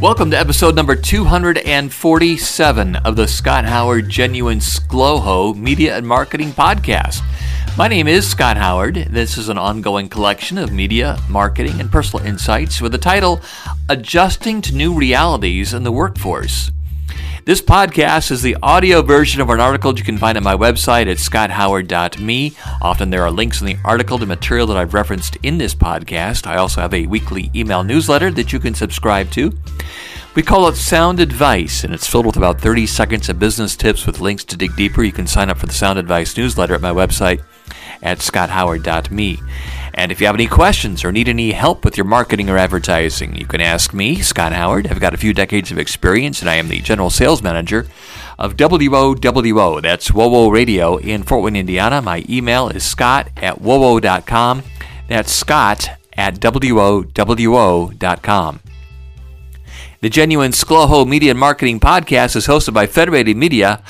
Welcome to episode number 247 of the Scott Howard Genuine SCLOHO Media and Marketing Podcast. My name is Scott Howard. This is an ongoing collection of media, marketing, and personal insights with the title Adjusting to New Realities in the Workforce. This podcast is the audio version of an article you can find on my website at scotthoward.me. Often there are links in the article to material that I've referenced in this podcast. I also have a weekly email newsletter that you can subscribe to. We call it Sound Advice, and it's filled with about 30 seconds of business tips with links to dig deeper. You can sign up for the Sound Advice newsletter at my website at scotthoward.me. And if you have any questions or need any help with your marketing or advertising, you can ask me, Scott Howard. I've got a few decades of experience, and I am the general sales manager of WOWO. That's WOWO Radio in Fort Wayne, Indiana. My email is scott at WOWO.com. That's scott at WOWO.com. The Genuine ScLoHo Media and Marketing Podcast is hosted by Federated Media.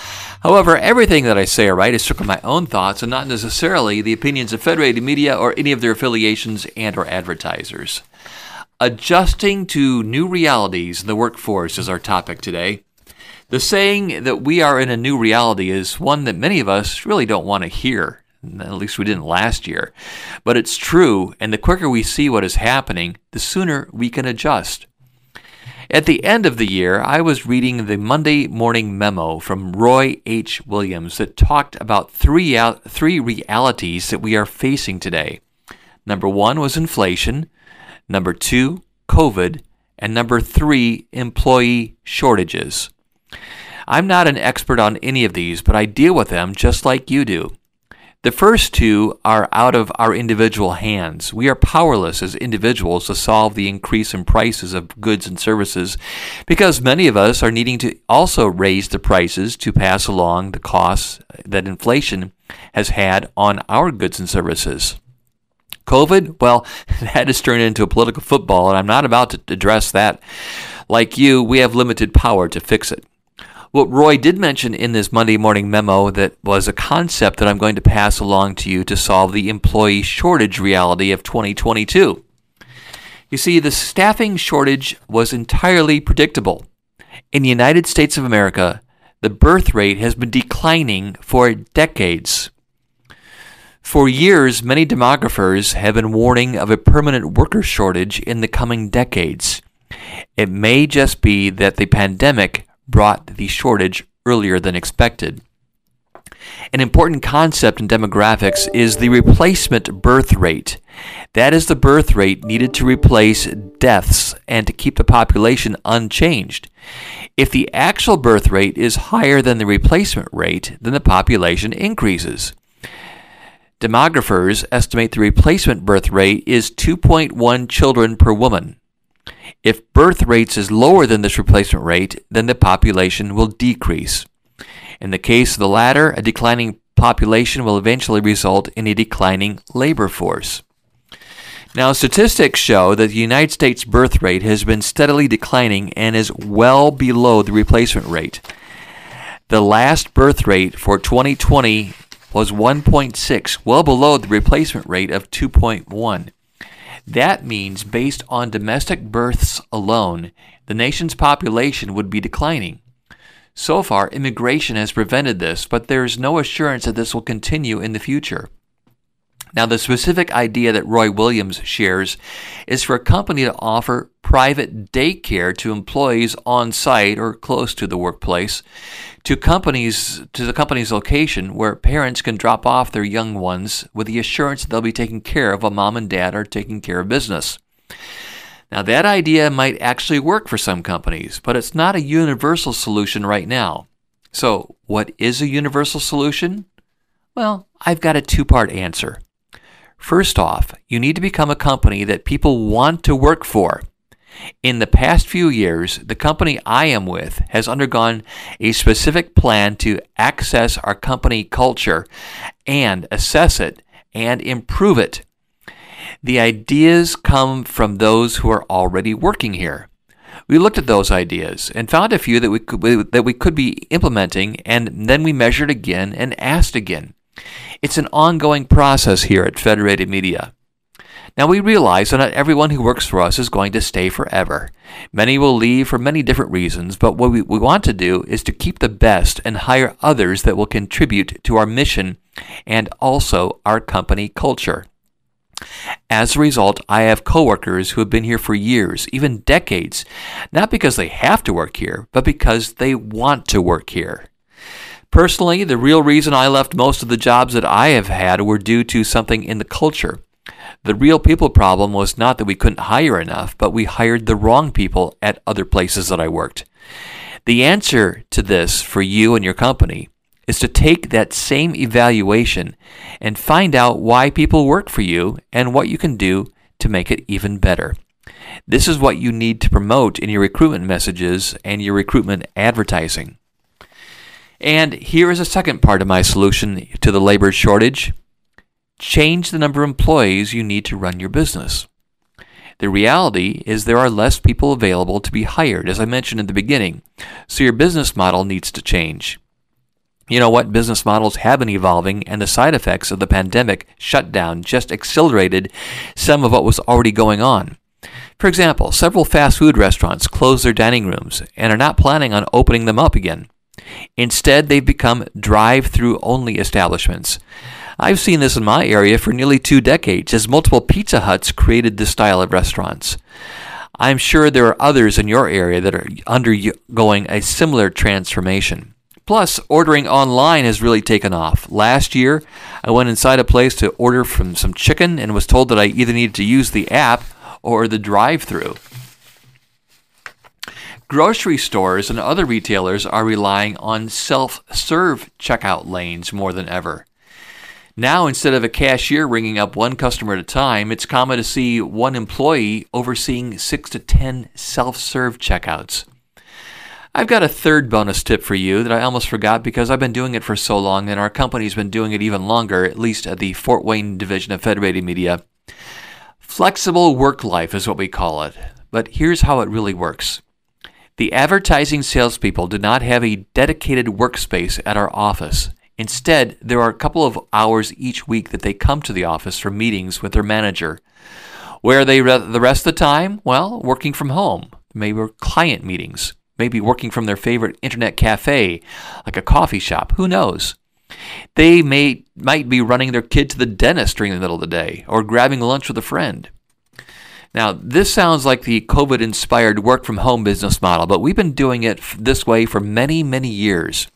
However, everything that I say or write is strictly my own thoughts and not necessarily the opinions of Federated Media or any of their affiliations and or advertisers. Adjusting to new realities in the workforce is our topic today. The saying that we are in a new reality is one that many of us really don't want to hear. At least we didn't last year. But it's true, and the quicker we see what is happening, the sooner we can adjust. At the end of the year, I was reading the Monday morning memo from Roy H. Williams that talked about three, three realities that we are facing today. Number one was inflation, number two, COVID, and number three, employee shortages. I'm not an expert on any of these, but I deal with them just like you do. The first two are out of our individual hands. We are powerless as individuals to solve the increase in prices of goods and services because many of us are needing to also raise the prices to pass along the costs that inflation has had on our goods and services. COVID, well, that has turned into a political football, and I'm not about to address that. Like you, we have limited power to fix it. What Roy did mention in this Monday morning memo that was a concept that I'm going to pass along to you to solve the employee shortage reality of 2022. You see, the staffing shortage was entirely predictable. In the United States of America, the birth rate has been declining for decades. For years, many demographers have been warning of a permanent worker shortage in the coming decades. It may just be that the pandemic brought the shortage earlier than expected. An important concept in demographics is the replacement birth rate. That is the birth rate needed to replace deaths and to keep the population unchanged. If the actual birth rate is higher than the replacement rate, then the population increases. Demographers estimate the replacement birth rate is 2.1 children per woman. If birth rates is lower than this replacement rate, then the population will decrease. In the case of the latter, a declining population will eventually result in a declining labor force. Now, statistics show that the United States birth rate has been steadily declining and is well below the replacement rate. The last birth rate for 2020 was 1.6, well below the replacement rate of 2.1. That means, based on domestic births alone, the nation's population would be declining. So far, immigration has prevented this, but there is no assurance that this will continue in the future. Now, the specific idea that Roy Williams shares is for a company to offer private daycare to employees on site or close to the workplace to companies to the company's location where parents can drop off their young ones with the assurance they'll be taken care of while mom and dad are taking care of business. Now, that idea might actually work for some companies, but it's not a universal solution right now. So, what is a universal solution? Well, I've got a two part answer. First off, you need to become a company that people want to work for. In the past few years, the company I am with has undergone a specific plan to access our company culture and assess it and improve it. The ideas come from those who are already working here. We looked at those ideas and found a few that we could, that we could be implementing, and then we measured again and asked again. It's an ongoing process here at Federated Media. Now, we realize that not everyone who works for us is going to stay forever. Many will leave for many different reasons, but what we, we want to do is to keep the best and hire others that will contribute to our mission and also our company culture. As a result, I have coworkers who have been here for years, even decades, not because they have to work here, but because they want to work here. Personally, the real reason I left most of the jobs that I have had were due to something in the culture. The real people problem was not that we couldn't hire enough, but we hired the wrong people at other places that I worked. The answer to this for you and your company is to take that same evaluation and find out why people work for you and what you can do to make it even better. This is what you need to promote in your recruitment messages and your recruitment advertising. And here is a second part of my solution to the labor shortage change the number of employees you need to run your business. The reality is there are less people available to be hired, as I mentioned in the beginning, so your business model needs to change. You know what? Business models have been evolving, and the side effects of the pandemic shutdown just accelerated some of what was already going on. For example, several fast food restaurants closed their dining rooms and are not planning on opening them up again. Instead, they've become drive through only establishments. I've seen this in my area for nearly two decades as multiple Pizza Huts created this style of restaurants. I'm sure there are others in your area that are undergoing a similar transformation. Plus, ordering online has really taken off. Last year, I went inside a place to order from some chicken and was told that I either needed to use the app or the drive through. Grocery stores and other retailers are relying on self serve checkout lanes more than ever. Now, instead of a cashier ringing up one customer at a time, it's common to see one employee overseeing six to ten self serve checkouts. I've got a third bonus tip for you that I almost forgot because I've been doing it for so long and our company's been doing it even longer, at least at the Fort Wayne division of Federated Media. Flexible work life is what we call it, but here's how it really works. The advertising salespeople do not have a dedicated workspace at our office. Instead, there are a couple of hours each week that they come to the office for meetings with their manager. Where are they the rest of the time? Well, working from home, maybe client meetings, maybe working from their favorite internet cafe, like a coffee shop. Who knows? They may might be running their kid to the dentist during the middle of the day or grabbing lunch with a friend. Now, this sounds like the COVID inspired work from home business model, but we've been doing it this way for many, many years.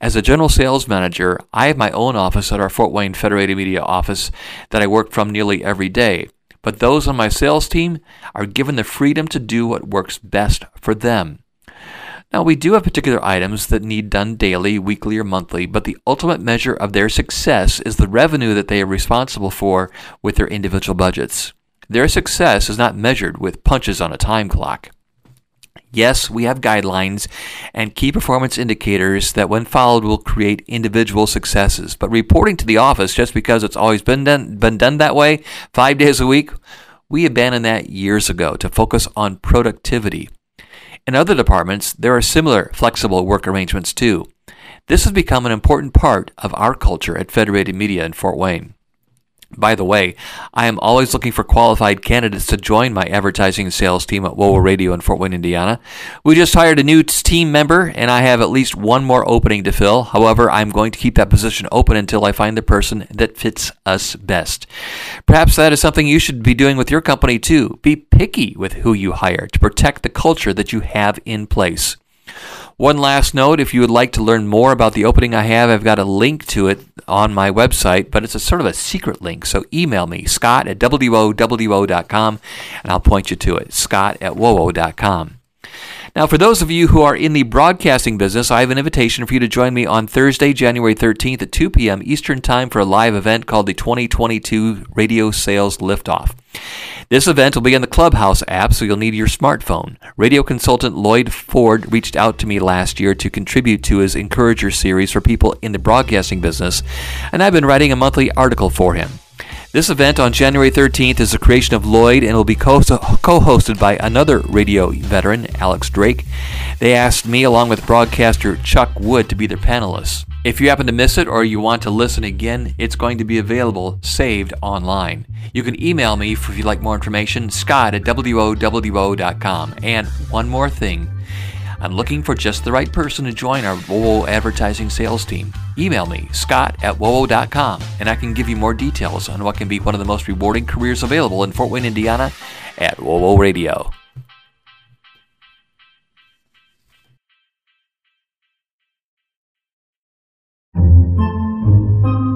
As a general sales manager, I have my own office at our Fort Wayne Federated Media office that I work from nearly every day. But those on my sales team are given the freedom to do what works best for them. Now, we do have particular items that need done daily, weekly, or monthly, but the ultimate measure of their success is the revenue that they are responsible for with their individual budgets. Their success is not measured with punches on a time clock. Yes, we have guidelines and key performance indicators that, when followed, will create individual successes. But reporting to the office just because it's always been done, been done that way, five days a week, we abandoned that years ago to focus on productivity. In other departments, there are similar flexible work arrangements too. This has become an important part of our culture at Federated Media in Fort Wayne. By the way, I am always looking for qualified candidates to join my advertising and sales team at WOWO Radio in Fort Wayne, Indiana. We just hired a new team member, and I have at least one more opening to fill. However, I'm going to keep that position open until I find the person that fits us best. Perhaps that is something you should be doing with your company too. Be picky with who you hire to protect the culture that you have in place. One last note if you would like to learn more about the opening I have, I've got a link to it on my website, but it's a sort of a secret link. So email me, scott at wowo.com, and I'll point you to it, scott at wowo.com. Now, for those of you who are in the broadcasting business, I have an invitation for you to join me on Thursday, January 13th at 2 p.m. Eastern Time for a live event called the 2022 Radio Sales Liftoff. This event will be in the Clubhouse app, so you'll need your smartphone. Radio consultant Lloyd Ford reached out to me last year to contribute to his Encourager series for people in the broadcasting business, and I've been writing a monthly article for him. This event on January 13th is a creation of Lloyd and will be co hosted by another radio veteran, Alex Drake. They asked me, along with broadcaster Chuck Wood, to be their panelists. If you happen to miss it or you want to listen again, it's going to be available saved online. You can email me if you'd like more information, scott at WOWO.com. And one more thing. I'm looking for just the right person to join our WOWO advertising sales team. Email me, scott at WOWO.com, and I can give you more details on what can be one of the most rewarding careers available in Fort Wayne, Indiana at WOWO Radio.